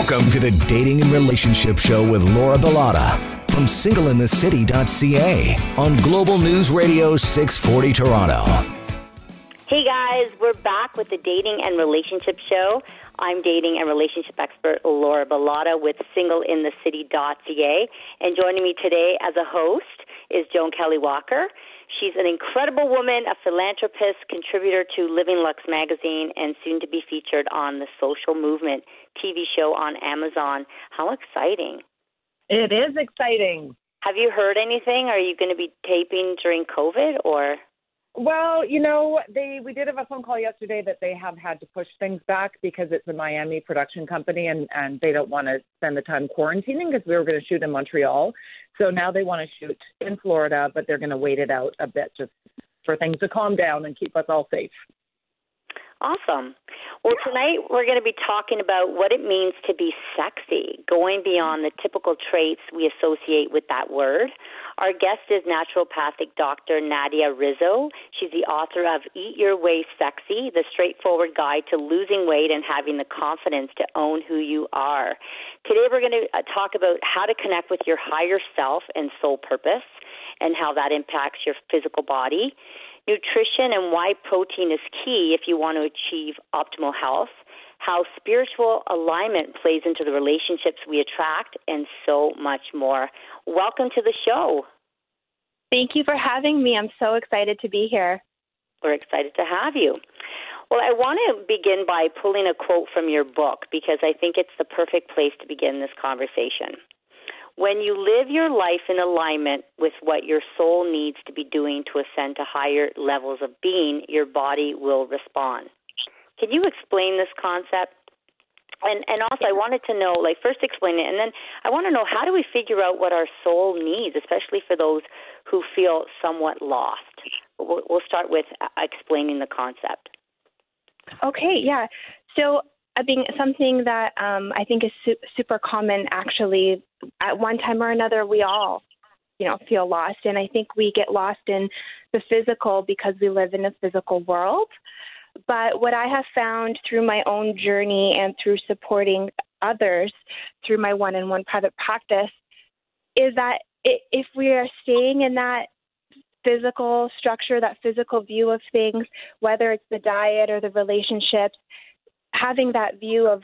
Welcome to the Dating and Relationship Show with Laura Bilotta from singleinthecity.ca on Global News Radio 640 Toronto. Hey guys, we're back with the Dating and Relationship Show. I'm dating and relationship expert Laura Bilotta with singleinthecity.ca. And joining me today as a host is Joan Kelley Walker. She's an incredible woman, a philanthropist, contributor to Living Lux magazine, and soon to be featured on the Social Movement TV show on Amazon. How exciting! It is exciting. Have you heard anything? Are you going to be taping during COVID or? Well, you know, they we did have a phone call yesterday that they have had to push things back because it's a Miami production company and and they don't want to spend the time quarantining because we were going to shoot in Montreal. So now they want to shoot in Florida, but they're going to wait it out a bit just for things to calm down and keep us all safe. Awesome. Well, tonight we're going to be talking about what it means to be sexy, going beyond the typical traits we associate with that word. Our guest is naturopathic Dr. Nadia Rizzo. She's the author of Eat Your Way Sexy, the straightforward guide to losing weight and having the confidence to own who you are. Today we're going to uh, talk about how to connect with your higher self and soul purpose and how that impacts your physical body nutrition and why protein is key if you want to achieve optimal health, how spiritual alignment plays into the relationships we attract, and so much more. Welcome to the show. Thank you for having me. I'm so excited to be here. We're excited to have you. Well, I want to begin by pulling a quote from your book because I think it's the perfect place to begin this conversation. When you live your life in alignment with what your soul needs to be doing to ascend to higher levels of being, your body will respond. Can you explain this concept? And and also, I wanted to know, like, first explain it, and then I want to know how do we figure out what our soul needs, especially for those who feel somewhat lost. We'll, we'll start with uh, explaining the concept. Okay, yeah. So I think something that um, I think is su- super common actually at one time or another we all you know feel lost and I think we get lost in the physical because we live in a physical world. But what I have found through my own journey and through supporting others through my one-on-one private practice is that if we are staying in that physical structure, that physical view of things, whether it's the diet or the relationships, having that view of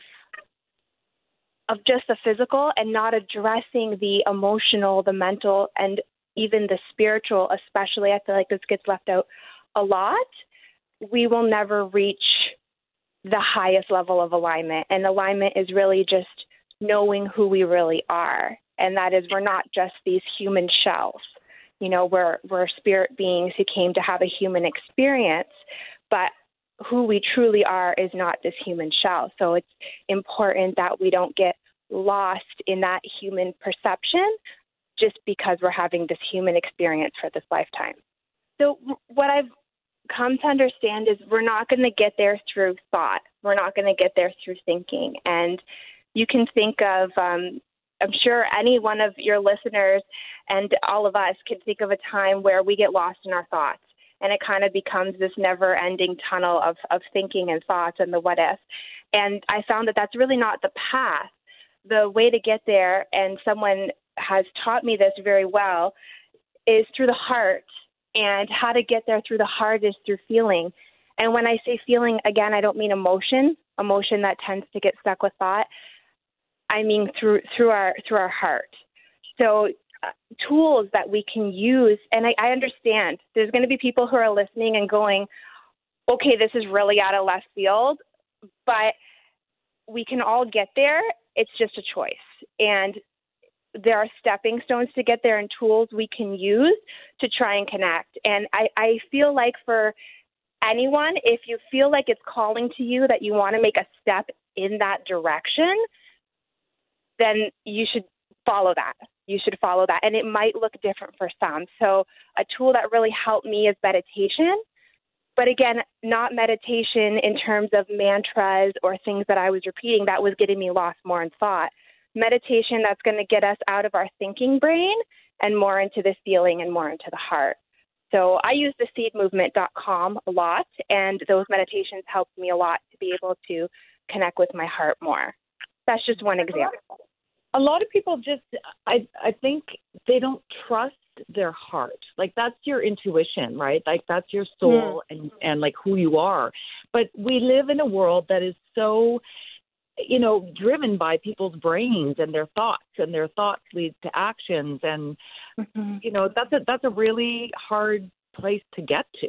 of just the physical and not addressing the emotional, the mental, and even the spiritual, especially, I feel like this gets left out a lot. We will never reach the highest level of alignment. And alignment is really just knowing who we really are. And that is, we're not just these human shells. You know, we're, we're spirit beings who came to have a human experience, but who we truly are is not this human shell. So it's important that we don't get lost in that human perception just because we're having this human experience for this lifetime. So, what I've come to understand is we're not going to get there through thought. We're not going to get there through thinking. And you can think of, um, I'm sure any one of your listeners and all of us can think of a time where we get lost in our thoughts and it kind of becomes this never ending tunnel of, of thinking and thoughts and the what if. And I found that that's really not the path. The way to get there, and someone has taught me this very well, is through the heart. And how to get there through the heart is through feeling. And when I say feeling, again, I don't mean emotion, emotion that tends to get stuck with thought. I mean through through our through our heart. So uh, tools that we can use. And I, I understand there's going to be people who are listening and going, okay, this is really out of left field, but we can all get there. It's just a choice. And there are stepping stones to get there and tools we can use to try and connect. And I, I feel like for anyone, if you feel like it's calling to you that you want to make a step in that direction, then you should follow that you should follow that. And it might look different for some. So, a tool that really helped me is meditation. But again, not meditation in terms of mantras or things that I was repeating. That was getting me lost more in thought. Meditation that's going to get us out of our thinking brain and more into the feeling and more into the heart. So I use the seedmovement.com a lot, and those meditations helped me a lot to be able to connect with my heart more. That's just one example. A lot of people just, I, I think they don't trust their heart. Like that's your intuition, right? Like that's your soul mm. and and like who you are. But we live in a world that is so you know driven by people's brains and their thoughts and their thoughts lead to actions and mm-hmm. you know that's a that's a really hard place to get to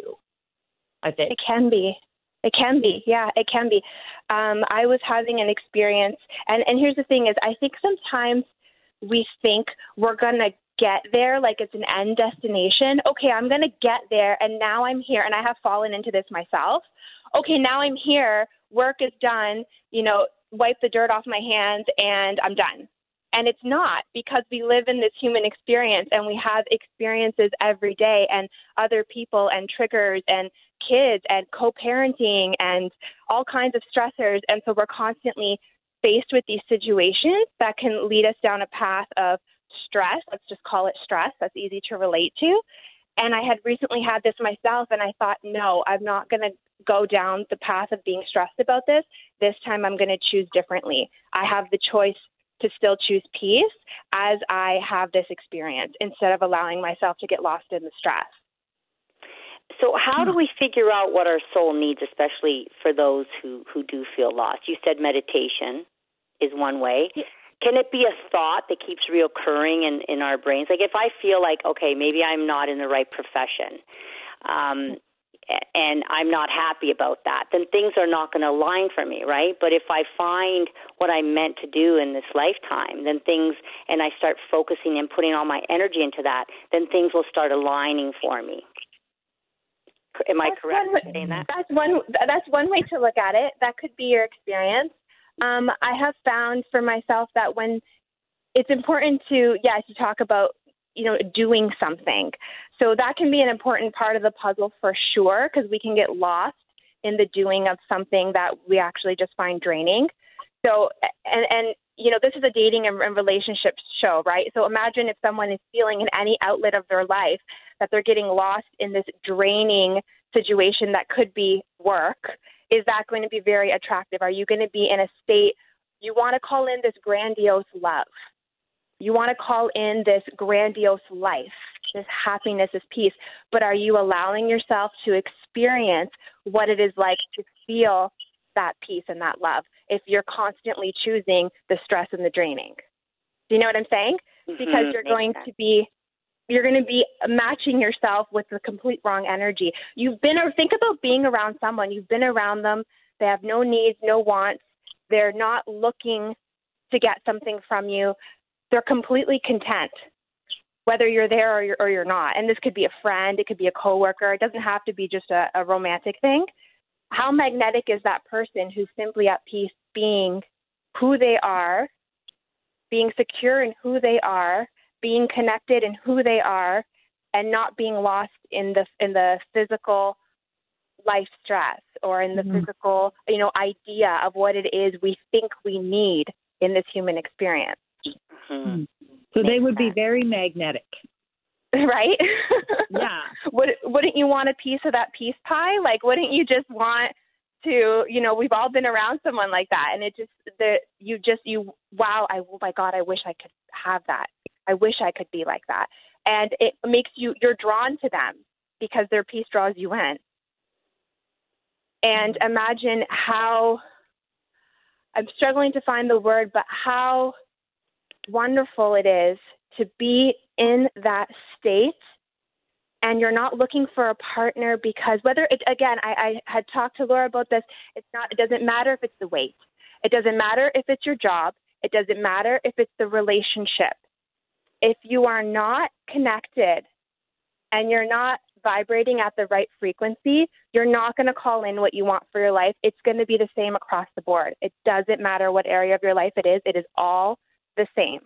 i think. It can be. It can be. Yeah it can be. Um i was having an experience and and here's the thing is i think sometimes we think we're going to get there like it's an end destination. Okay i'm going to get there and now i'm here and i have fallen into this myself. Okay now i'm here. Work is done. You know wipe the dirt off my hands and I'm done. And it's not because we live in this human experience and we have experiences every day and other people and triggers and kids and co parenting and all kinds of stressors. And so we're constantly faced with these situations that can lead us down a path of stress. Let's just call it stress. That's easy to relate to. And I had recently had this myself, and I thought, no, I'm not going to go down the path of being stressed about this. This time I'm going to choose differently. I have the choice to still choose peace as I have this experience instead of allowing myself to get lost in the stress. So, how do we figure out what our soul needs, especially for those who, who do feel lost? You said meditation is one way. Can it be a thought that keeps reoccurring in, in our brains? Like, if I feel like, okay, maybe I'm not in the right profession, um, and I'm not happy about that, then things are not going to align for me, right? But if I find what I'm meant to do in this lifetime, then things, and I start focusing and putting all my energy into that, then things will start aligning for me. Am I correct one, in saying that? That's one. That's one way to look at it. That could be your experience. Um, I have found for myself that when it's important to, yeah, to talk about you know, doing something. So that can be an important part of the puzzle for sure, because we can get lost in the doing of something that we actually just find draining. So, and, and, you know, this is a dating and, relationship show, right? So imagine if someone is feeling in any outlet of their life that they're getting lost in this draining situation that could be work. Is that going to be very attractive? Are you going to be in a state you want to call in this grandiose love? You want to call in this grandiose life, this happiness, this peace, but are you allowing yourself to experience what it is like to feel that peace and that love if you're constantly choosing the stress and the draining? Do you know what I'm saying? Mm-hmm. Because you're going to be you're going to be matching yourself with the complete wrong energy. You've been or think about being around someone, you've been around them, they have no needs, no wants, they're not looking to get something from you they're completely content whether you're there or you're, or you're not. And this could be a friend, it could be a coworker. It doesn't have to be just a, a romantic thing. How magnetic is that person who's simply at peace being who they are, being secure in who they are, being connected in who they are, and not being lost in the in the physical life stress or in the mm-hmm. physical, you know, idea of what it is we think we need in this human experience. Mm-hmm. So Makes they would sense. be very magnetic. Right? yeah. Would wouldn't you want a piece of that peace pie? Like wouldn't you just want to, you know, we've all been around someone like that and it just the you just you wow, I oh my god, I wish I could have that. I wish I could be like that. And it makes you you're drawn to them because their peace draws you in. And mm-hmm. imagine how I'm struggling to find the word, but how wonderful it is to be in that state and you're not looking for a partner because whether it again I, I had talked to laura about this. It's not it doesn't matter if it's the weight. It doesn't matter if it's your job. It doesn't matter if it's the relationship. If you are not connected and you're not vibrating at the right frequency you're not going to call in what you want for your life. It's going to be the same across the board. It doesn't matter what area of your life it is. It is all the same.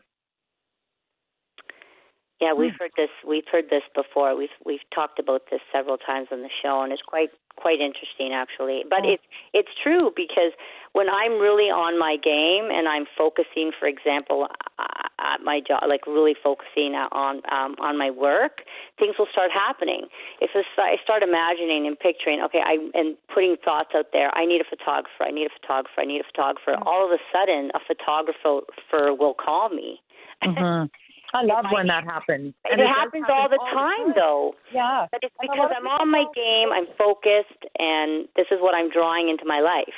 Yeah, we've heard this. We've heard this before. We've we've talked about this several times on the show, and it's quite quite interesting actually. But it's it's true because when I'm really on my game and I'm focusing, for example, uh, at my job, like really focusing on um, on my work, things will start happening. If I start imagining and picturing, okay, I and putting thoughts out there, I need a photographer, I need a photographer, I need a photographer. Mm-hmm. All of a sudden, a photographer will call me. Mm-hmm. I love when that happens. And it, it happens all the all time, the time, though. Yeah. But it's because I'm on my game, I'm focused, and this is what I'm drawing into my life.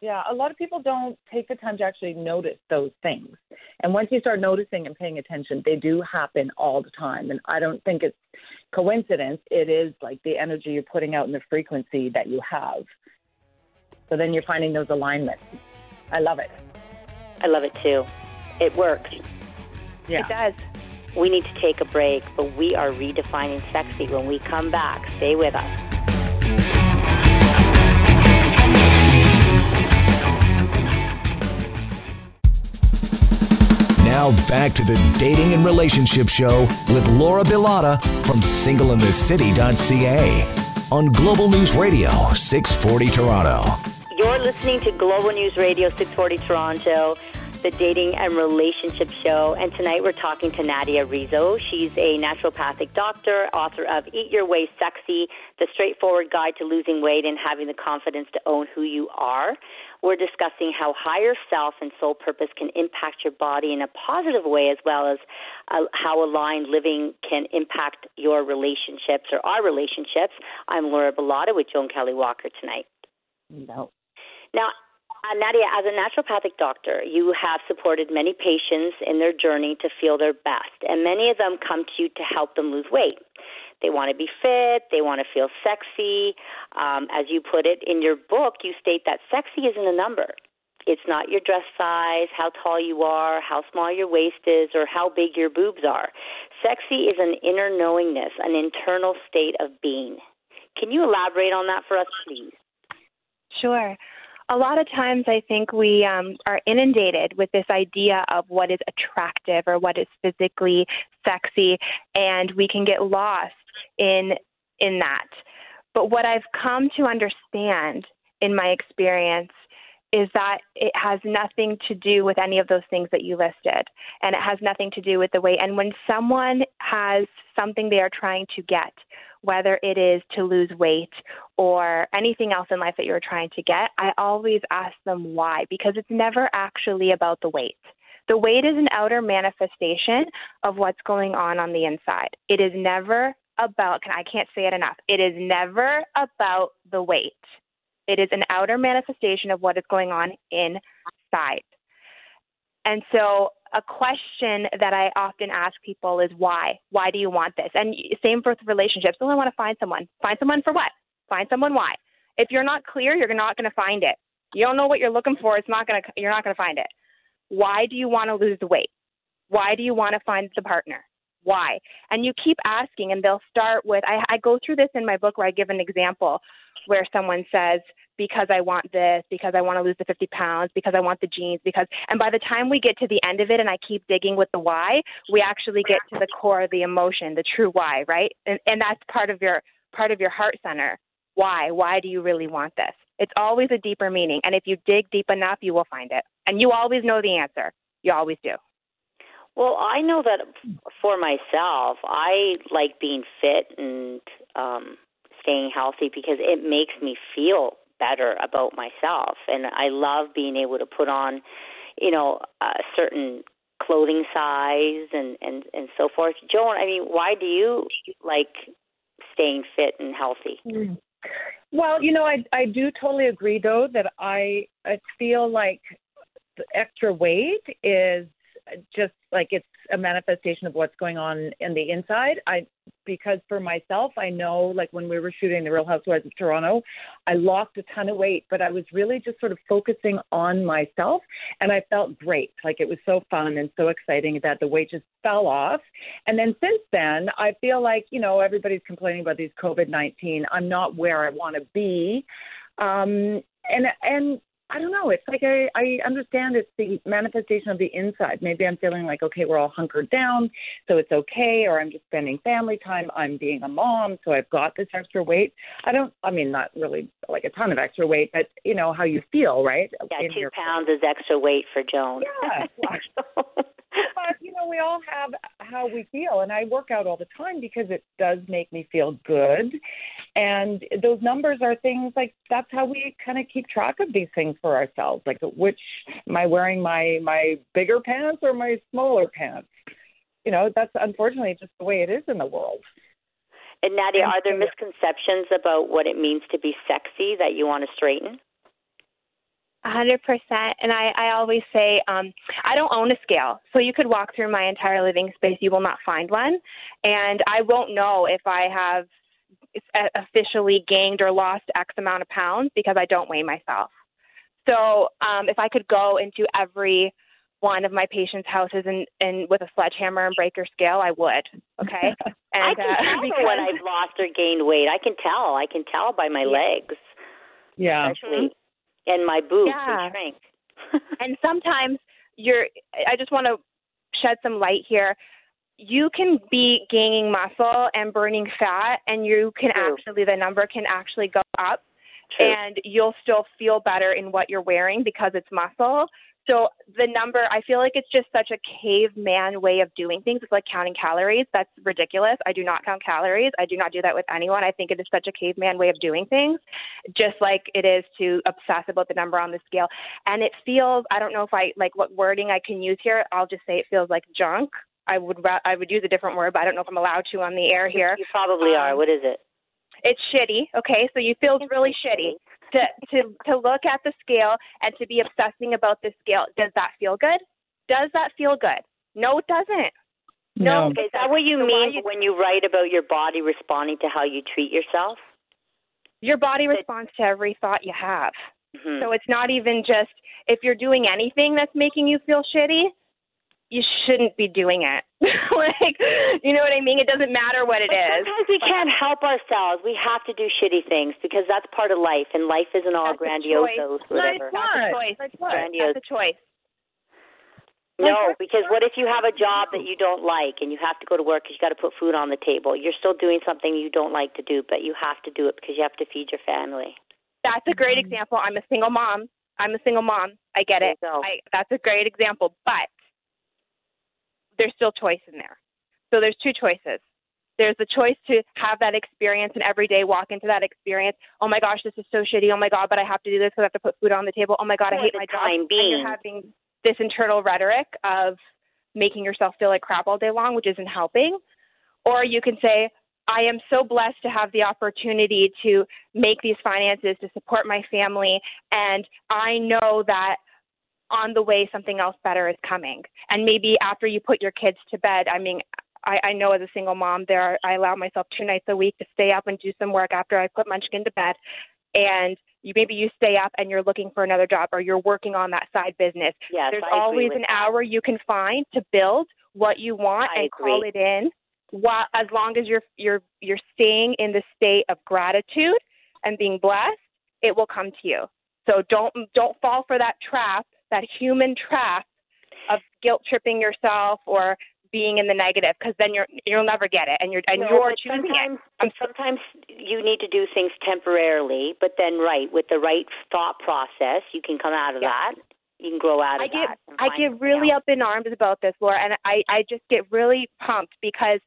Yeah, a lot of people don't take the time to actually notice those things. And once you start noticing and paying attention, they do happen all the time. And I don't think it's coincidence. It is like the energy you're putting out and the frequency that you have. So then you're finding those alignments. I love it. I love it too. It works. Yeah. It does. We need to take a break, but we are redefining sexy when we come back. Stay with us. Now back to the Dating and Relationship Show with Laura Bilotta from singleinthecity.ca on Global News Radio 640 Toronto. You're listening to Global News Radio 640 Toronto the Dating and Relationship Show. And tonight we're talking to Nadia Rizzo. She's a naturopathic doctor, author of Eat Your Way Sexy, the straightforward guide to losing weight and having the confidence to own who you are. We're discussing how higher self and soul purpose can impact your body in a positive way, as well as uh, how aligned living can impact your relationships or our relationships. I'm Laura Bilotta with Joan Kelley Walker tonight. No. Now, uh, Nadia, as a naturopathic doctor, you have supported many patients in their journey to feel their best, and many of them come to you to help them lose weight. They want to be fit, they want to feel sexy. Um, as you put it in your book, you state that sexy isn't a number. It's not your dress size, how tall you are, how small your waist is, or how big your boobs are. Sexy is an inner knowingness, an internal state of being. Can you elaborate on that for us, please? Sure a lot of times I think we um, are inundated with this idea of what is attractive or what is physically sexy, and we can get lost in in that. But what I've come to understand in my experience is that it has nothing to do with any of those things that you listed. And it has nothing to do with the way. And when someone has something they are trying to get, whether it is to lose weight or anything else in life that you're trying to get, I always ask them why, because it's never actually about the weight. The weight is an outer manifestation of what's going on on the inside. It is never about, I can't say it enough, it is never about the weight. It is an outer manifestation of what is going on inside. And so, a question that I often ask people is why? Why do you want this? And same for relationships. Oh, I want to find someone. Find someone for what? Find someone why? If you're not clear, you're not going to find it. You don't know what you're looking for. It's not going to. You're not going to find it. Why do you want to lose the weight? Why do you want to find the partner? Why? And you keep asking, and they'll start with. I, I go through this in my book where I give an example where someone says, because I want this, because I want to lose the 50 pounds, because I want the jeans, because, and by the time we get to the end of it and I keep digging with the why, we actually get to the core of the emotion, the true why, right? And, and that's part of your, part of your heart center. Why? Why do you really want this? It's always a deeper meaning. And if you dig deep enough, you will find it. And you always know the answer. You always do. Well, I know that for myself, I like being fit and um staying healthy because it makes me feel better about myself and I love being able to put on you know a certain clothing size and and and so forth. Joan, I mean, why do you like staying fit and healthy? Mm. Well, you know, I I do totally agree though that I I feel like the extra weight is just like it's a manifestation of what's going on in the inside. I because for myself, I know like when we were shooting the Real Housewives of Toronto, I lost a ton of weight, but I was really just sort of focusing on myself, and I felt great. Like it was so fun and so exciting that the weight just fell off. And then since then, I feel like you know everybody's complaining about these COVID nineteen. I'm not where I want to be. Um, and and I don't know. It's like I, I understand it's the manifestation of the inside. Maybe I'm feeling like, okay, we're all hunkered down, so it's okay, or I'm just spending family time. I'm being a mom, so I've got this extra weight. I don't, I mean, not really like a ton of extra weight, but you know how you feel, right? Yeah, In two pounds is extra weight for Joan. Yeah. but you know, we all have how we feel, and I work out all the time because it does make me feel good. And those numbers are things like that's how we kind of keep track of these things for ourselves. Like, which am I wearing my my bigger pants or my smaller pants? You know, that's unfortunately just the way it is in the world. And Nadia, are there misconceptions about what it means to be sexy that you want to straighten? A hundred percent. And I, I always say, um, I don't own a scale. So you could walk through my entire living space, you will not find one. And I won't know if I have officially gained or lost X amount of pounds because I don't weigh myself. So um, if I could go into every one of my patients' houses and, and with a sledgehammer and break your scale, I would. Okay. And, I can uh, tell because... when I've lost or gained weight. I can tell. I can tell by my yeah. legs. Yeah. Especially and my boobs yeah. shrink. and sometimes you're I just want to shed some light here. You can be gaining muscle and burning fat and you can True. actually the number can actually go up True. and you'll still feel better in what you're wearing because it's muscle. So the number, I feel like it's just such a caveman way of doing things. It's like counting calories. That's ridiculous. I do not count calories. I do not do that with anyone. I think it is such a caveman way of doing things, just like it is to obsess about the number on the scale. And it feels, I don't know if I like what wording I can use here. I'll just say it feels like junk. I would I would use a different word, but I don't know if I'm allowed to on the air here. You probably um, are. What is it? It's shitty. Okay, so you feel really shitty to to to look at the scale and to be obsessing about the scale. Does that feel good? Does that feel good? No, it doesn't. No. no. Is that what you so mean you, when you write about your body responding to how you treat yourself? Your body responds to every thought you have. Mm-hmm. So it's not even just if you're doing anything that's making you feel shitty, you shouldn't be doing it. like, you know what I mean? It doesn't matter what it but is. Sometimes we can't help ourselves. We have to do shitty things because that's part of life, and life isn't all that's grandiose, whatever. That's a choice. Grandiose. That's a choice. No, because what if you have a job that you don't like and you have to go to work because you got to put food on the table? You're still doing something you don't like to do, but you have to do it because you have to feed your family. That's a great example. I'm a single mom. I'm a single mom. I get it. I, that's a great example. But there's still choice in there. So there's two choices. There's the choice to have that experience and every day walk into that experience. Oh my gosh, this is so shitty. Oh my god, but I have to do this because I have to put food on the table. Oh my god, I hate my job. Time being. And you're having this internal rhetoric of making yourself feel like crap all day long, which isn't helping. Or you can say, I am so blessed to have the opportunity to make these finances to support my family, and I know that on the way something else better is coming. And maybe after you put your kids to bed, I mean, I, I know as a single mom, there are, I allow myself two nights a week to stay up and do some work after I put Munchkin to bed. And you maybe you stay up and you're looking for another job or you're working on that side business. Yes, There's I always an that. hour you can find to build what you want I and agree. call it in. While, as long as you're you're you're staying in the state of gratitude and being blessed, it will come to you. So don't don't fall for that trap that human trap of guilt tripping yourself or being in the negative because then you're you'll never get it and you're and no, you're choosing sometimes, it. sometimes you need to do things temporarily, but then right with the right thought process, you can come out of yeah. that. You can grow out of I get that. I get really up in arms about this, Laura, and I I just get really pumped because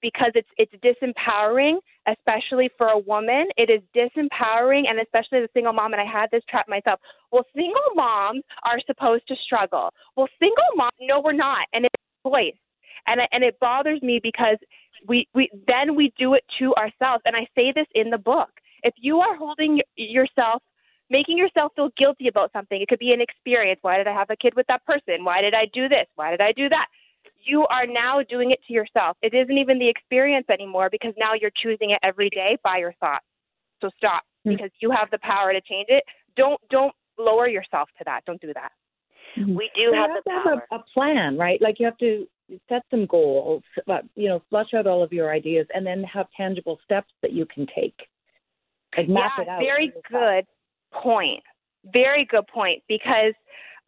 because it's it's disempowering, especially for a woman. It is disempowering, and especially as a single mom. And I had this trap myself. Well, single moms are supposed to struggle. Well, single moms, no, we're not, and it's choice. And and it bothers me because we we then we do it to ourselves. And I say this in the book. If you are holding yourself making yourself feel guilty about something. It could be an experience. Why did I have a kid with that person? Why did I do this? Why did I do that? You are now doing it to yourself. It isn't even the experience anymore because now you're choosing it every day by your thoughts. So stop mm-hmm. because you have the power to change it. Don't don't lower yourself to that. Don't do that. Mm-hmm. We do have, have the to power. have a, a plan, right? Like you have to set some goals, but you know, flush out all of your ideas, and then have tangible steps that you can take. Like map yeah, it out. very good point. Very good point because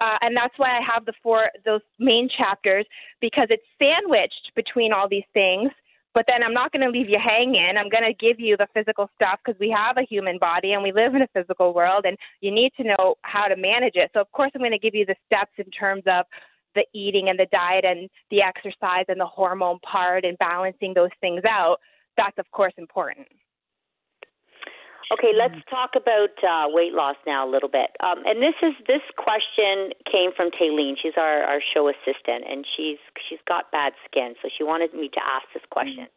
uh, and that's why I have the four those main chapters because it's sandwiched between all these things. But then I'm not going to leave you hanging. I'm going to give you the physical stuff because we have a human body and we live in a physical world, and you need to know how to manage it. So of course I'm going to give you the steps in terms of the eating and the diet and the exercise and the hormone part and balancing those things out, that's of course important. Okay, let's talk about uh, weight loss now a little bit. Um, and this is this question came from Taylene. She's our, our show assistant, and she's she's got bad skin, so she wanted me to ask this question.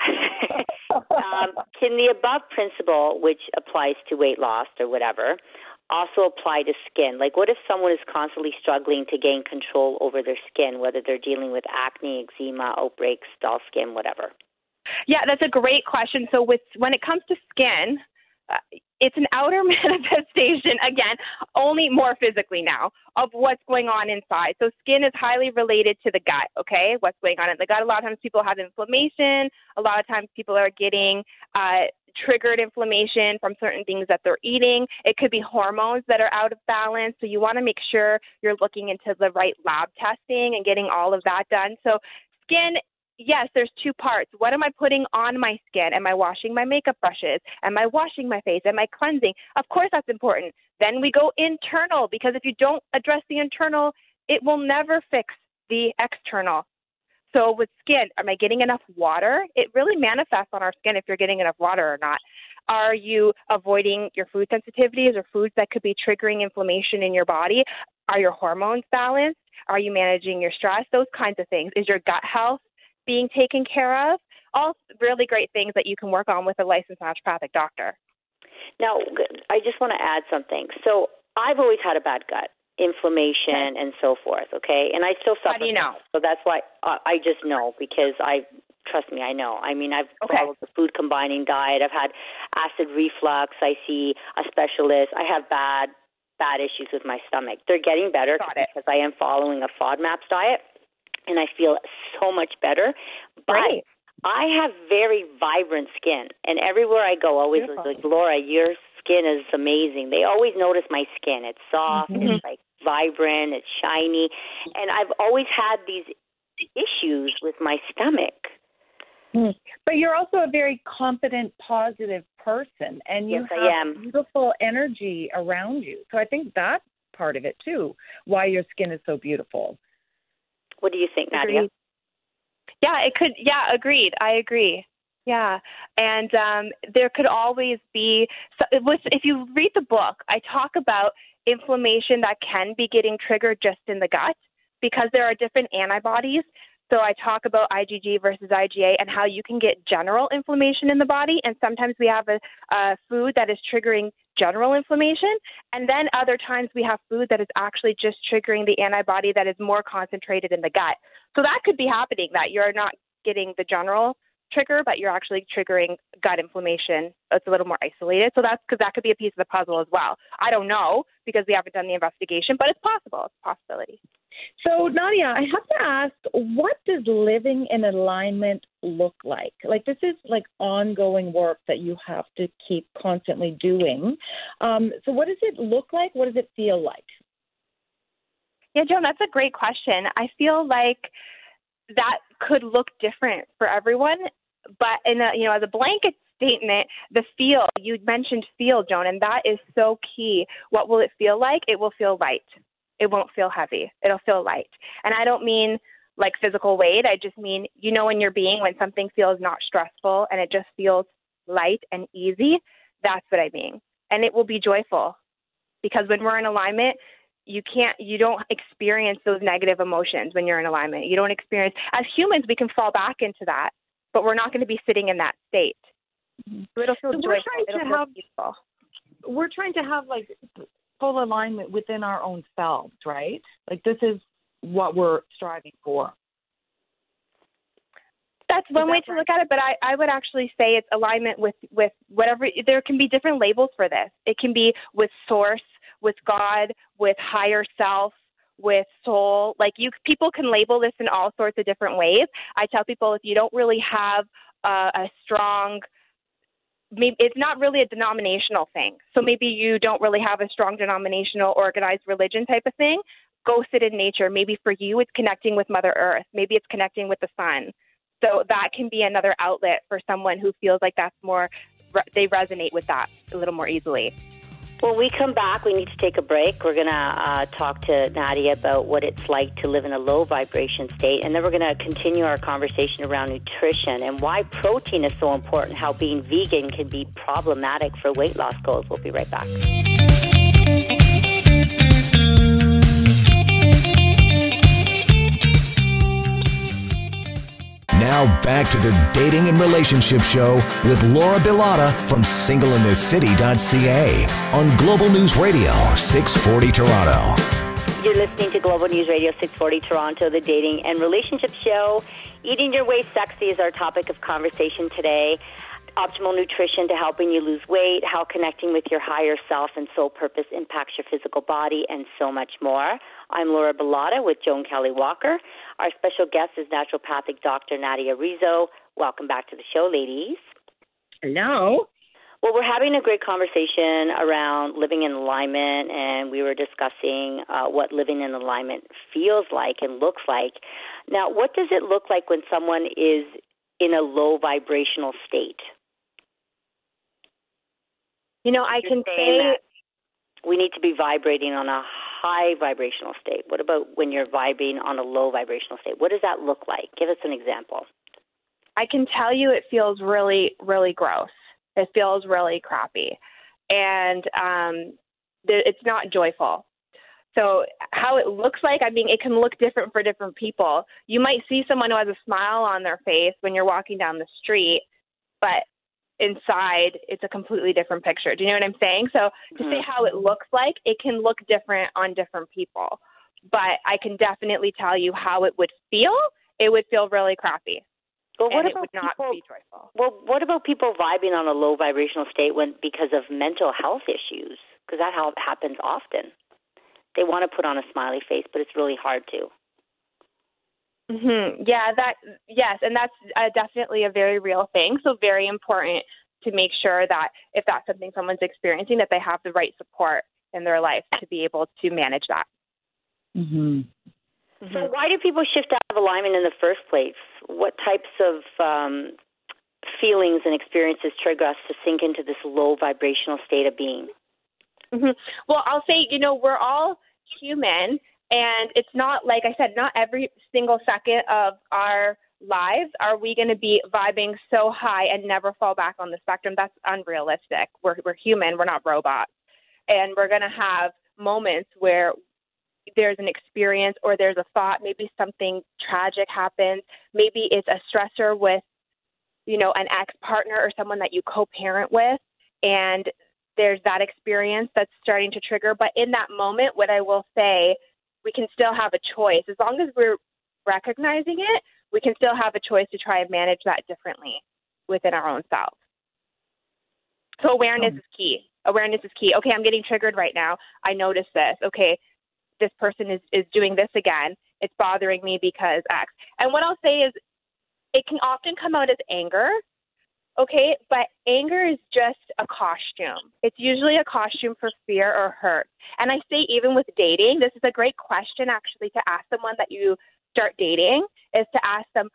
um, can the above principle, which applies to weight loss or whatever, also apply to skin? Like, what if someone is constantly struggling to gain control over their skin, whether they're dealing with acne, eczema, outbreaks, dull skin, whatever? Yeah, that's a great question. So with when it comes to skin, uh, it's an outer manifestation again, only more physically now of what's going on inside. So skin is highly related to the gut. Okay, what's going on in the gut? A lot of times people have inflammation. A lot of times people are getting uh, triggered inflammation from certain things that they're eating. It could be hormones that are out of balance. So you want to make sure you're looking into the right lab testing and getting all of that done. So skin yes, there's two parts. What am I putting on my skin? Am I washing my makeup brushes? Am I washing my face? Am I cleansing? Of course, that's important. Then we go internal because if you don't address the internal, it will never fix the external. So with skin, am I getting enough water? It really manifests on our skin if you're getting enough water or not. Are you avoiding your food sensitivities or foods that could be triggering inflammation in your body? Are your hormones balanced? Are you managing your stress? Those kinds of things. Is your gut health being taken care of. All really great things that you can work on with a licensed naturopathic doctor. Now, I just want to add something. So, I've always had a bad gut, inflammation, and so forth. Okay, and I still suffer. How do you know? So that's why uh, I just know because I trust me, I know. I mean, I've okay. followed the food combining diet. I've had acid reflux. I see a specialist. I have bad bad issues with my stomach. They're getting better because I am following a FODMAPs diet and I feel so much better. But right. I have very vibrant skin, and everywhere I go, always Beautiful. like Laura, your skin is amazing. They always notice my skin. It's soft, mm-hmm. it's like vibrant, it's shiny, and I've always had these issues with my stomach. Hmm. But you're also a very confident, positive person, and you yes, have beautiful energy around you. So I think that's part of it too. Why your skin is so beautiful. What do you think. Nadia? Yeah, it could. Yeah, agreed. I agree. Yeah, and um, there could always be. So if you read the book, I talk about inflammation that can be getting triggered just in the gut because there are different antibodies. So I talk about IgG versus IgA and how you can get general inflammation in the body, and sometimes we have a, a food that is triggering general inflammation. And then other times we have food that is actually just triggering the antibody that is more concentrated in the gut. So that could be happening that you're not getting the general trigger, but you're actually triggering gut inflammation. It's a little more isolated. So that's because that could be a piece of the puzzle as well. I don't know because we haven't done the investigation, but it's possible. It's a possibility. So, Nadia, I have to ask, what does living in alignment look like? Like, this is like ongoing work that you have to keep constantly doing. Um, so, what does it look like? What does it feel like? Yeah, Joan, that's a great question. I feel like that could look different for everyone, but in a, you know, as a blanket statement, the feel you mentioned feel, Joan, and that is so key. What will it feel like? It will feel light it won't feel heavy. It'll feel light. And I don't mean like physical weight. I just mean, you know, in your being when something feels not stressful and it just feels light and easy. That's what I mean. And it will be joyful because when we're in alignment, you can't, you don't experience those negative emotions when you're in alignment. You don't experience, as humans, we can fall back into that, but we're not going to be sitting in that state. Mm-hmm. So it'll feel so joyful. We're trying it'll to have, peaceful. We're trying to have like full alignment within our own selves, right? Like this is what we're striving for. That's one that way to right? look at it, but I, I would actually say it's alignment with, with whatever. There can be different labels for this. It can be with source, with God, with higher self, with soul. Like you, people can label this in all sorts of different ways. I tell people if you don't really have a, a strong maybe it's not really a denominational thing. So maybe you don't really have a strong denominational organized religion type of thing. Go sit in nature. Maybe for you it's connecting with Mother Earth. Maybe it's connecting with the sun. So that can be another outlet for someone who feels like that's more they resonate with that a little more easily. When we come back, we need to take a break. We're going to uh, talk to Nadia about what it's like to live in a low vibration state, and then we're going to continue our conversation around nutrition and why protein is so important, how being vegan can be problematic for weight loss goals. We'll be right back. Now back to the Dating and Relationship Show with Laura Bilotta from singleinthecity.ca on Global News Radio 640 Toronto. You're listening to Global News Radio 640 Toronto, the Dating and Relationship Show. Eating your way sexy is our topic of conversation today. Optimal nutrition to helping you lose weight, how connecting with your higher self and soul purpose impacts your physical body, and so much more. I'm Laura Bilotta with Joan Kelley Walker. Our special guest is naturopathic Dr. Nadia Rizzo. Welcome back to the show, ladies. Hello. Well, we're having a great conversation around living in alignment, and we were discussing uh, what living in alignment feels like and looks like. Now, what does it look like when someone is in a low vibrational state? You know, I You're can say that we need to be vibrating on a high vibrational state. What about when you're vibrating on a low vibrational state? What does that look like? Give us an example. I can tell you it feels really, really gross. It feels really crappy, and um, th- it's not joyful. So how it looks like, I mean, it can look different for different people. You might see someone who has a smile on their face when you're walking down the street, but inside it's a completely different picture. Do you know what I'm saying? So to say mm-hmm. how it looks like, it can look different on different people. But I can definitely tell you how it would feel. It would feel really crappy. But what and it about would not people? be joyful. Well, what about people vibing on a low vibrational state when because of mental health issues? Because that how happens often. They want to put on a smiley face, but it's really hard to. Hmm Yeah, that yes, and that's uh, definitely a very real thing. So very important to make sure that if that's something someone's experiencing, that they have the right support in their life to be able to manage that. Mm-hmm. So why do people shift out of alignment in the first place? What types of um, feelings and experiences trigger us to sink into this low vibrational state of being? hmm Well, I'll say, you know, we're all human, and it's not like I said, not every single second of our lives are we going to be vibing so high and never fall back on the spectrum. That's unrealistic. We're we're human. We're not robots, and we're going to have moments where there's an experience or there's a thought. Maybe something tragic happens. Maybe it's a stressor with, you know, an ex partner or someone that you co-parent with, and there's that experience that's starting to trigger. But in that moment, what I will say, we can still have a choice. As long as we're recognizing it, we can still have a choice to try and manage that differently within our own self. So awareness is key. Awareness is key. Okay, I'm getting triggered right now. I notice this. Okay, this person is, is doing this again. It's bothering me because X. And what I'll say is it can often come out as anger okay? But anger is just a costume. It's usually a costume for fear or hurt. And I say, even with dating, this is a great question actually to ask someone that you start dating is to ask them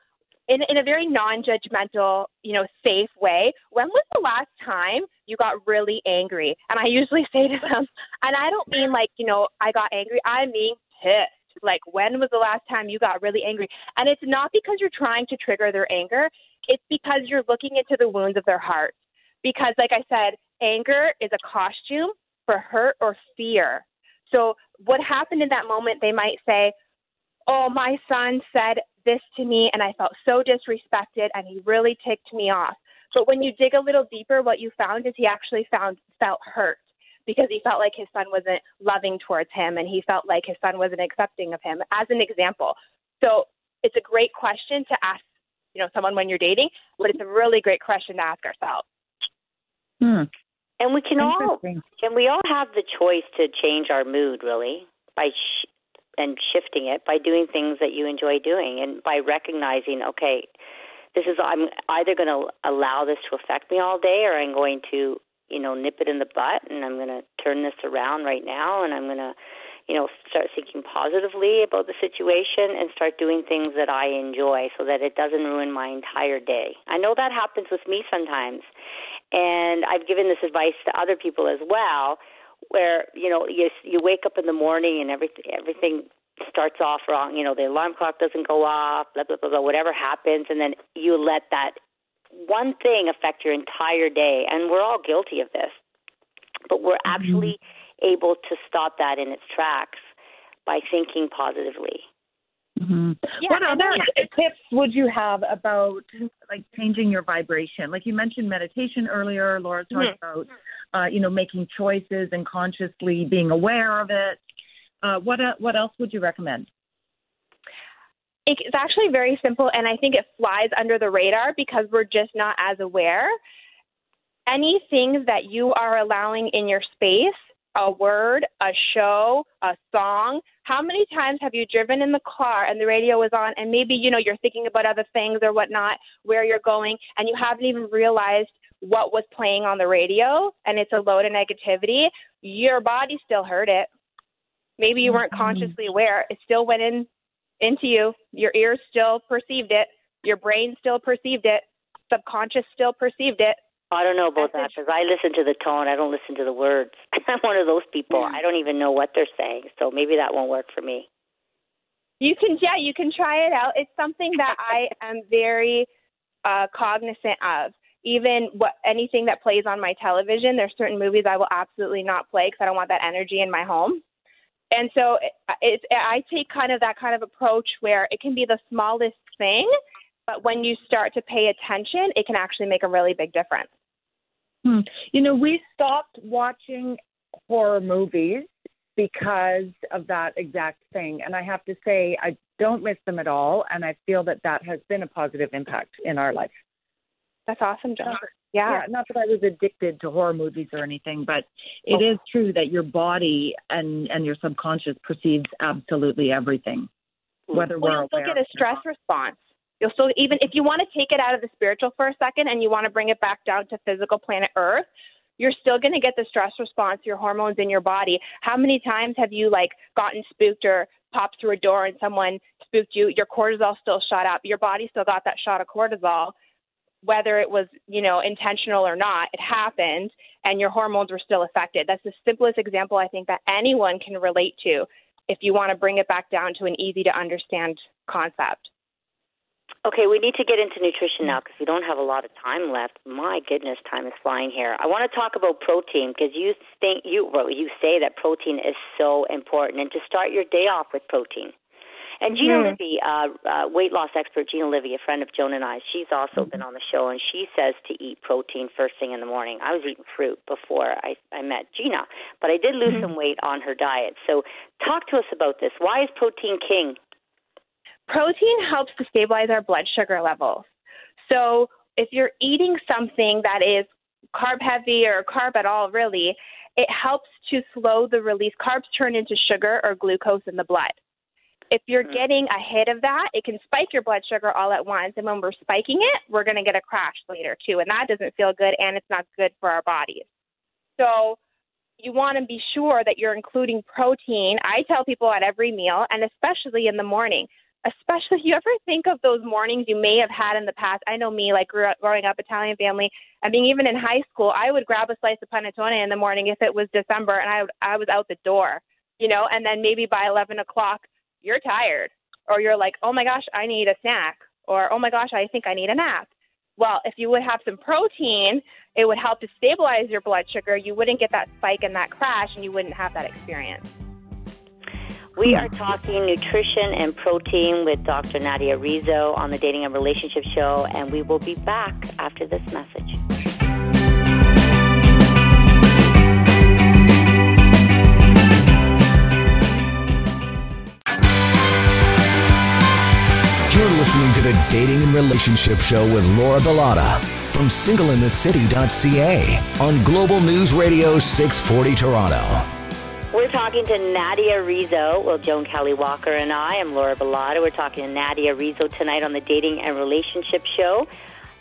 in, in a very non-judgmental, you know, safe way. When was the last time you got really angry? And I usually say to them, and I don't mean like, you know, I got angry. I mean pissed. Like, when was the last time you got really angry? And it's not because you're trying to trigger their anger. It's because you're looking into the wounds of their heart. Because, like I said, anger is a costume for hurt or fear. So, what happened in that moment, they might say, Oh, my son said this to me, and I felt so disrespected, and he really ticked me off. But when you dig a little deeper, what you found is he actually found felt hurt because he felt like his son wasn't loving towards him, and he felt like his son wasn't accepting of him. As an example, so it's a great question to ask you know someone when you're dating, but it's a really great question to ask ourselves. Hmm. And we can all and we all have the choice to change our mood really by sh- and shifting it by doing things that you enjoy doing and by recognizing okay this is I'm either going to allow this to affect me all day or I'm going to you know nip it in the butt and I'm going to turn this around right now and I'm going to you know start thinking positively about the situation and start doing things that I enjoy so that it doesn't ruin my entire day. I know that happens with me sometimes and I've given this advice to other people as well. where you know you you wake up in the morning and everything everything starts off wrong. You know, the alarm clock doesn't go off, blah blah blah blah. Whatever happens, and then you let that one thing affect your entire day. And we're all guilty of this, but we're mm-hmm. actually able to stop that in its tracks by thinking positively. Mm-hmm. Yeah, what other tips would you have about like changing your vibration? Like you mentioned meditation earlier. Laura talked mm-hmm. about uh, you know making choices and consciously being aware of it. Uh, what uh, what else would you recommend? It's actually very simple, and I think it flies under the radar because we're just not as aware. Anything that you are allowing in your space a word, a show, a song. How many times have you driven in the car and the radio is on and maybe, you know, you're thinking about other things or whatnot, where you're going, and you haven't even realized what was playing on the radio and it's a load of negativity, your body still heard it. Maybe you weren't mm-hmm. consciously aware. It still went in into you. Your ears still perceived it. Your brain still perceived it. Subconscious still perceived it. I don't know about that because I listen to the tone. I don't listen to the words. I'm one of those people. I don't even know what they're saying. So maybe that won't work for me. You can, yeah, you can try it out. It's something that I am very uh, cognizant of. Even what anything that plays on my television, there's certain movies I will absolutely not play because I don't want that energy in my home. And so it, it, I take kind of that kind of approach where it can be the smallest thing, but when you start to pay attention, it can actually make a really big difference. Hmm. You know, we stopped watching horror movies because of that exact thing. And I have to say, I don't miss them at all. And I feel that that has been a positive impact in our life. That's awesome, Joan. Yeah. yeah. Not that I was addicted to horror movies or anything, but it oh. is true that your body and, and your subconscious perceives absolutely everything, whether well, we're you still get a stress response. You'll still, even if you want to take it out of the spiritual for a second and you want to bring it back down to physical planet Earth, you're still going to get the stress response, your hormones in your body. How many times have you like gotten spooked or popped through a door and someone spooked you? Your cortisol still shot up. Your body still got that shot of cortisol, whether it was, you know, intentional or not. It happened and your hormones were still affected. That's the simplest example I think that anyone can relate to if you want to bring it back down to an easy to understand concept. Okay, we need to get into nutrition now because we don't have a lot of time left. My goodness, time is flying here. I want to talk about protein because you think you well, you say that protein is so important, and to start your day off with protein. And Gina mm-hmm. Livy, uh, uh, weight loss expert Gina Livy, a friend of Joan and I, she's also mm-hmm. been on the show, and she says to eat protein first thing in the morning. I was eating fruit before I, I met Gina, but I did lose mm-hmm. some weight on her diet. So, talk to us about this. Why is protein king? Protein helps to stabilize our blood sugar levels. So if you're eating something that is carb heavy or carb at all, really, it helps to slow the release. Carbs turn into sugar or glucose in the blood. If you're mm. getting ahead of that, it can spike your blood sugar all at once. And when we're spiking it, we're going to get a crash later too. And that doesn't feel good and it's not good for our bodies. So you want to be sure that you're including protein. I tell people at every meal, and especially in the morning especially if you ever think of those mornings you may have had in the past? I know me like growing up italian family i mean even in high school i would grab a slice of panettone in the morning if it was december and i would, i was out the door you know? And then maybe by eleven o'clock you're tired or you're like oh my gosh i need a snack or oh my gosh i think i need a nap. Well if you would have some protein it would help to stabilize your blood sugar. You wouldn't get that spike and that crash and you wouldn't have that experience we are talking nutrition and protein with Dr. Nadia Rizzo on the Dating and Relationship Show, and we will be back after this message. You're listening to the Dating and Relationship Show with Laura Bilotta from singleinthecity.ca on Global News Radio 640 Toronto. We're talking to Nadia Rizzo. Well, Joan Kelley Walker and I am Laura Bilotta. We're talking to Nadia Rizzo tonight on the Dating and Relationship Show.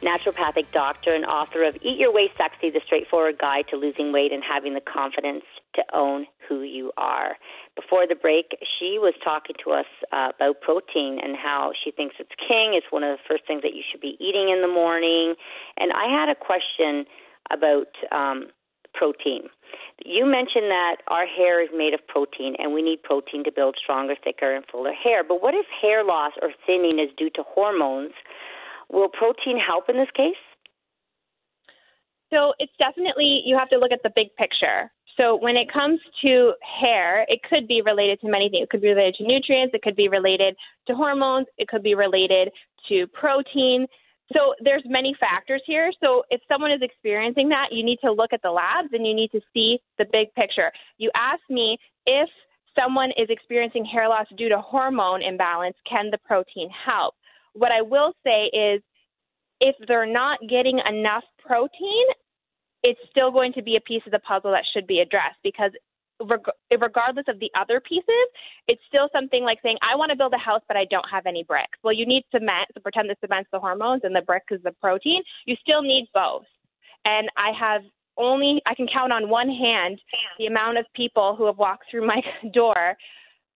Naturopathic doctor and author of Eat Your Way Sexy, the straightforward guide to losing weight and having the confidence to own who you are. Before the break, she was talking to us uh, about protein and how she thinks it's king. It's one of the first things that you should be eating in the morning. And I had a question about um, protein. You mentioned that our hair is made of protein and we need protein to build stronger, thicker, and fuller hair. But what if hair loss or thinning is due to hormones? Will protein help in this case? So it's definitely, you have to look at the big picture. So when it comes to hair, it could be related to many things. It could be related to nutrients, it could be related to hormones, it could be related to protein. So there's many factors here. So if someone is experiencing that, you need to look at the labs and you need to see the big picture. You asked me if someone is experiencing hair loss due to hormone imbalance, can the protein help? What I will say is if they're not getting enough protein, it's still going to be a piece of the puzzle that should be addressed because regardless of the other pieces, it's still something like saying, I want to build a house, but I don't have any bricks. Well, you need cement, so pretend the cement's the hormones and the brick is the protein. You still need both. And I have only, I can count on one hand the amount of people who have walked through my door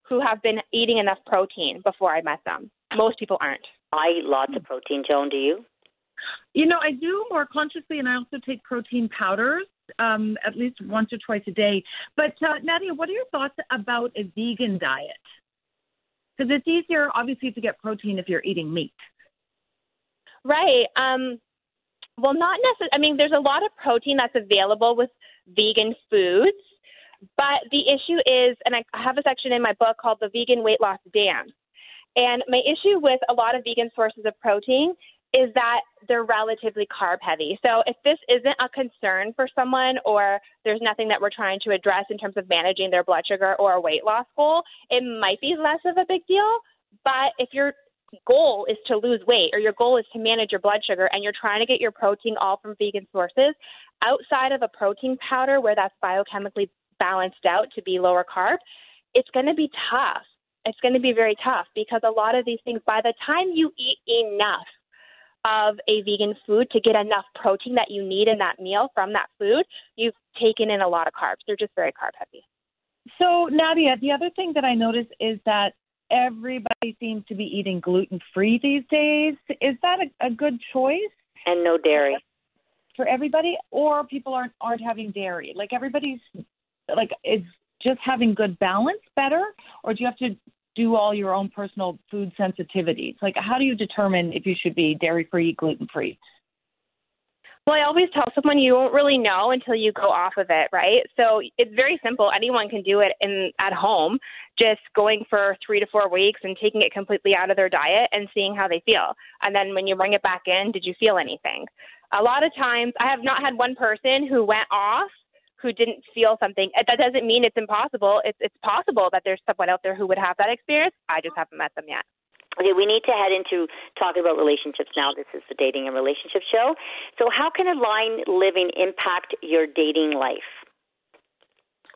who have been eating enough protein before I met them. Most people aren't. I eat lots of protein, Joan. Do you? You know, I do more consciously, and I also take protein powders um, at least once or twice a day. But uh, Nadia, what are your thoughts about a vegan diet? Because it's easier, obviously, to get protein if you're eating meat. Right. Um, well, not necessarily. I mean, there's a lot of protein that's available with vegan foods. But the issue is, and I have a section in my book called The Vegan Weight Loss Dance. And my issue with a lot of vegan sources of protein is that they're relatively carb heavy. So if this isn't a concern for someone or there's nothing that we're trying to address in terms of managing their blood sugar or a weight loss goal, it might be less of a big deal. But if your goal is to lose weight or your goal is to manage your blood sugar and you're trying to get your protein all from vegan sources, outside of a protein powder where that's biochemically balanced out to be lower carb, it's going to be tough. It's going to be very tough because a lot of these things, by the time you eat enough, of a vegan food to get enough protein that you need in that meal from that food, you've taken in a lot of carbs. They're just very carb heavy. So, Nadia, the other thing that I notice is that everybody seems to be eating gluten free these days. Is that a, a good choice? And no dairy. For everybody, or people aren't aren't having dairy. Like everybody's like is just having good balance better, or do you have to do all your own personal food sensitivities? Like, how do you determine if you should be dairy free, gluten free? Well, I always tell someone you won't really know until you go off of it, right? So it's very simple. Anyone can do it in at home, just going for three to four weeks and taking it completely out of their diet and seeing how they feel. And then when you bring it back in, did you feel anything? A lot of times, I have not had one person who went off who didn't feel something. Uh, that doesn't mean it's impossible. It's it's possible that there's someone out there who would have that experience. I just haven't met them yet. Okay, we need to head into talking about relationships now. This is the dating and relationship show. So, how can aligned living impact your dating life?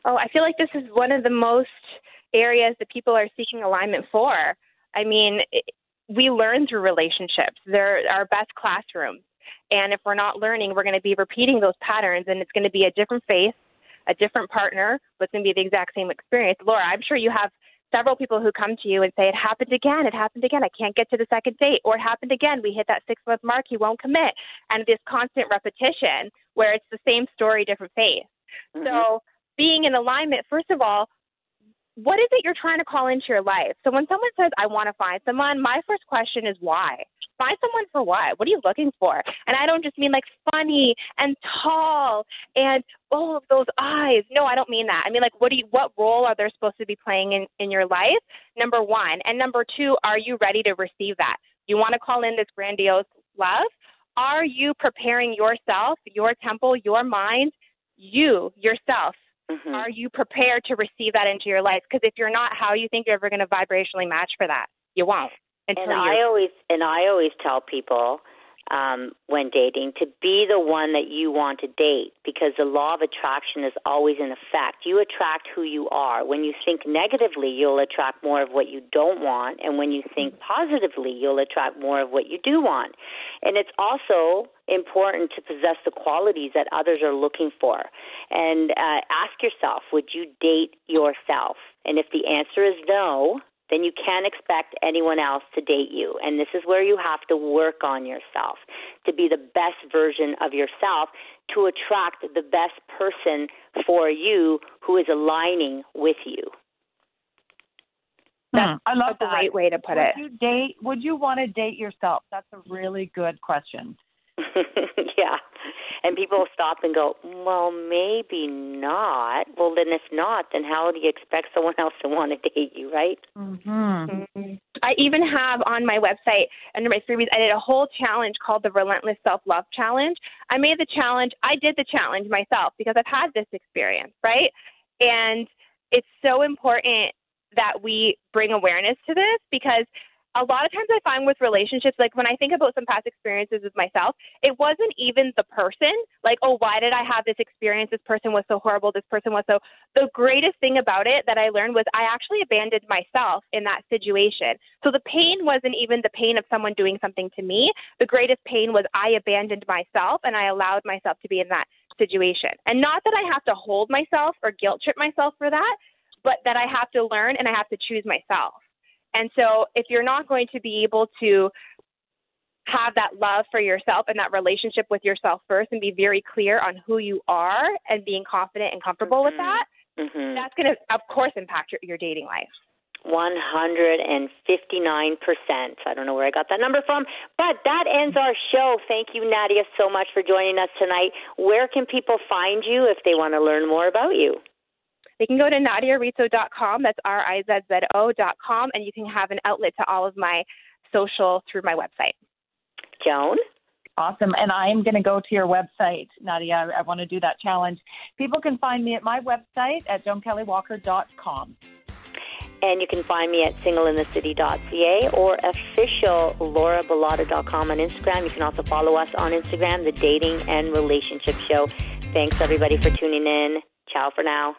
Oh, I feel like this is one of the most areas that people are seeking alignment for. I mean, it, we learn through relationships. They're our best classrooms. And if we're not learning, we're going to be repeating those patterns, and it's going to be a different face, a different partner, but it's going to be the exact same experience. Laura, I'm sure you have several people who come to you and say, It happened again, it happened again, I can't get to the second date, or it happened again, we hit that six month mark, he won't commit. And this constant repetition where it's the same story, different face. Mm-hmm. So, being in alignment, first of all, what is it you're trying to call into your life? So, when someone says, I want to find someone, my first question is why? Find someone for what? What are you looking for? And I don't just mean like funny and tall and all of those eyes. No, I don't mean that. I mean like what do you what role are they supposed to be playing in, in your life? Number one. And number two, are you ready to receive that? You want to call in this grandiose love? Are you preparing yourself, your temple, your mind, you, yourself? Mm-hmm. Are you prepared to receive that into your life? Because if you're not, how you think you're ever going to vibrationally match for that? You won't and I always and I always tell people um, when dating to be the one that you want to date because the law of attraction is always in effect. You attract who you are. When you think negatively, you'll attract more of what you don't want, and when you think positively, you'll attract more of what you do want. And it's also important to possess the qualities that others are looking for. And uh, ask yourself, would you date yourself? And if the answer is no, then you can't expect anyone else to date you. And this is where you have to work on yourself to be the best version of yourself to attract the best person for you who is aligning with you. Hmm, That's I love a great way to put would it. You date? Would you want to date yourself? That's a really good question. yeah. And people will stop and go, well, maybe not. Well, then if not, then how do you expect someone else to want to date you, right? Mm-hmm. Mm-hmm. I even have on my website under my freebies, I did a whole challenge called the Relentless Self Love Challenge. I made the challenge, I did the challenge myself because I've had this experience, right? And it's so important that we bring awareness to this because a lot of times I find with relationships, like when I think about some past experiences with myself, it wasn't even the person. Like, oh, why did I have this experience? This person was so horrible. This person was so. The greatest thing about it that I learned was I actually abandoned myself in that situation. So the pain wasn't even the pain of someone doing something to me. The greatest pain was I abandoned myself and I allowed myself to be in that situation. And not that I have to hold myself or guilt trip myself for that, but that I have to learn and I have to choose myself. And so if you're not going to be able to have that love for yourself and that relationship with yourself first and be very clear on who you are and being confident and comfortable mm-hmm. with that, mm-hmm. that's going to, of course, impact your, your dating life. 159%. I don't know where I got that number from, but that ends our show. Thank you, Nadia, so much for joining us tonight. Where can people find you if they want to learn more about you? They can go to nadiarizzo.com, that's R I Z Z O.com, and you can have an outlet to all of my social through my website. Joan? Awesome. And I'm going to go to your website, Nadia. I, I want to do that challenge. People can find me at my website at joankelleywalker.com. And you can find me at singleinthecity.ca or official laurabilotta.com on Instagram. You can also follow us on Instagram, the Dating and Relationship Show. Thanks, everybody, for tuning in. Ciao for now.